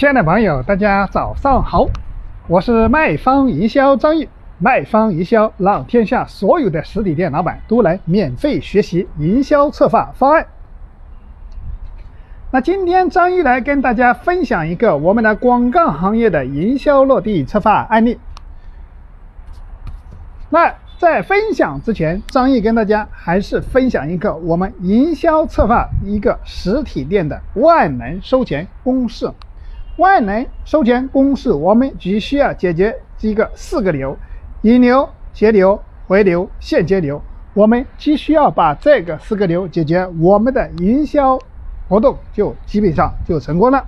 亲爱的朋友，大家早上好，我是卖方营销张毅。卖方营销让天下所有的实体店老板都来免费学习营销策划方案。那今天张毅来跟大家分享一个我们的广告行业的营销落地策划案例。那在分享之前，张毅跟大家还是分享一个我们营销策划一个实体店的万能收钱公式。万能收钱公式，我们只需要解决一个四个流：引流、截流、回流、现金流。我们只需要把这个四个流解决，我们的营销活动就基本上就成功了。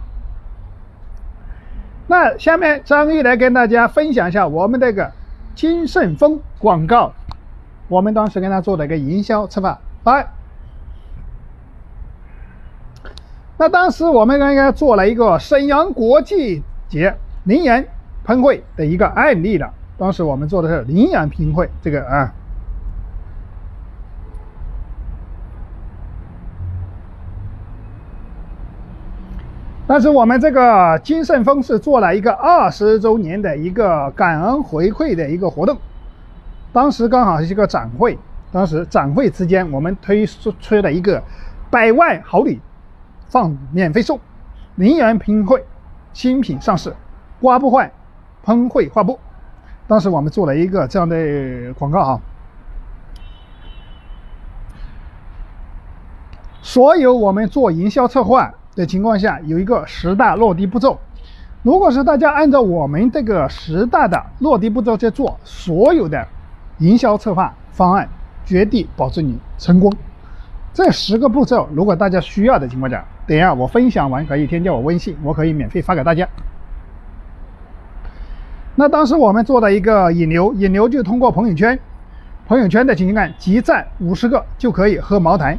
那下面张毅来跟大家分享一下我们这个金盛丰广告，我们当时跟他做的一个营销策划方案。那当时我们刚刚做了一个沈阳国际节羚羊喷绘的一个案例了。当时我们做的是羚羊喷绘这个啊。但是我们这个金盛丰是做了一个二十周年的一个感恩回馈的一个活动，当时刚好是一个展会，当时展会期间我们推出出了一个百万好礼。放免费送，零元喷绘，新品上市，刮不坏，喷绘画布。当时我们做了一个这样的广告啊。所有我们做营销策划的情况下，有一个十大落地步骤。如果是大家按照我们这个十大的落地步骤在做，所有的营销策划方案，绝对保证你成功。这十个步骤，如果大家需要的情况下，等一下我分享完可以添加我微信，我可以免费发给大家。那当时我们做的一个引流，引流就通过朋友圈，朋友圈的情况集赞五十个就可以喝茅台。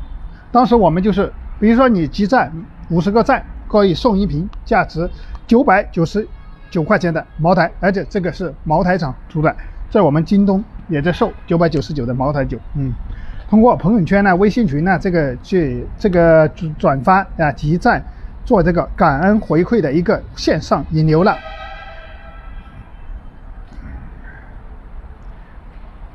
当时我们就是，比如说你集赞五十个赞，可以送一瓶价值九百九十九块钱的茅台，而且这个是茅台厂出的，在我们京东也在售九百九十九的茅台酒，嗯。通过朋友圈呢、微信群呢，这个去这个转发啊、集赞，做这个感恩回馈的一个线上引流了。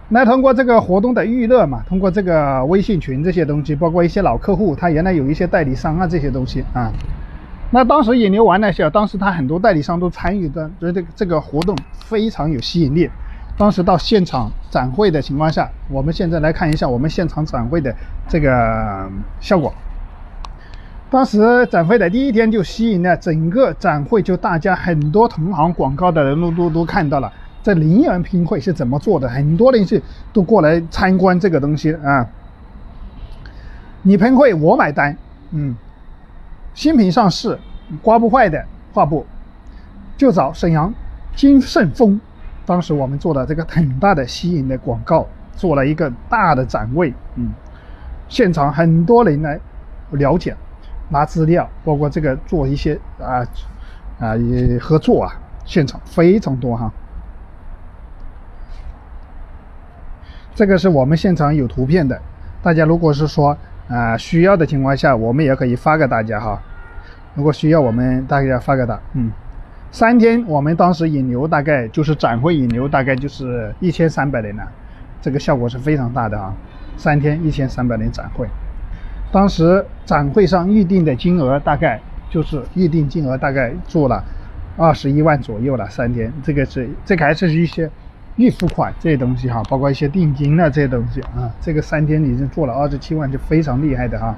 那通过这个活动的预热嘛，通过这个微信群这些东西，包括一些老客户，他原来有一些代理商啊这些东西啊。那当时引流完了下，当时他很多代理商都参与的，觉得这个活动非常有吸引力。当时到现场展会的情况下，我们现在来看一下我们现场展会的这个效果。当时展会的第一天就吸引了整个展会，就大家很多同行广告的人都都都看到了这零元拼会是怎么做的，很多人是都过来参观这个东西啊。你喷会我买单，嗯，新品上市，刮不坏的画布，就找沈阳金盛丰。当时我们做了这个很大的吸引的广告，做了一个大的展位，嗯，现场很多人来了解，拿资料，包括这个做一些啊啊也合作啊，现场非常多哈。这个是我们现场有图片的，大家如果是说啊需要的情况下，我们也可以发给大家哈。如果需要，我们大家发给他，嗯。三天，我们当时引流大概就是展会引流大概就是一千三百人呢，这个效果是非常大的啊！三天一千三百人展会，当时展会上预定的金额大概就是预定金额大概做了二十一万左右了。三天，这个是这个还是一些预付款这些东西哈，包括一些定金啊这些东西啊，这个三天已经做了二十七万，就非常厉害的哈。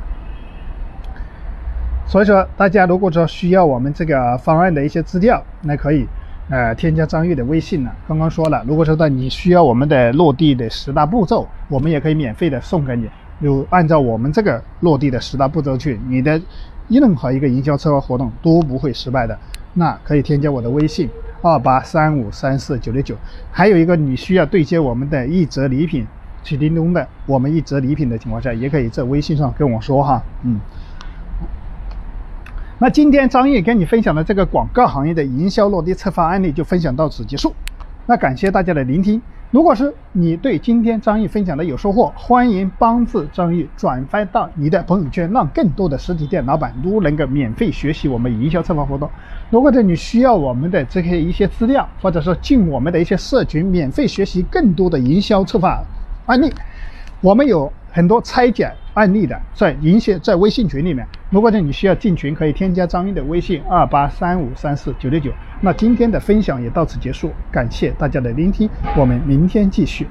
所以说，大家如果说需要我们这个方案的一些资料，那可以，呃，添加张玉的微信了。刚刚说了，如果说到你需要我们的落地的十大步骤，我们也可以免费的送给你。就按照我们这个落地的十大步骤去，你的任何一个营销策划活动都不会失败的。那可以添加我的微信二八三五三四九六九。还有一个，你需要对接我们的一折礼品，去叮咚的，我们一折礼品的情况下，也可以在微信上跟我说哈，嗯。那今天张毅跟你分享的这个广告行业的营销落地策划案例就分享到此结束。那感谢大家的聆听，如果是你对今天张毅分享的有收获，欢迎帮助张毅转发到你的朋友圈，让更多的实体店老板都能够免费学习我们营销策划活动。如果这你需要我们的这些一些资料，或者说进我们的一些社群，免费学习更多的营销策划案例，我们有很多拆解案例的在营销在微信群里面。如果呢你需要进群，可以添加张英的微信二八三五三四九六九。那今天的分享也到此结束，感谢大家的聆听，我们明天继续。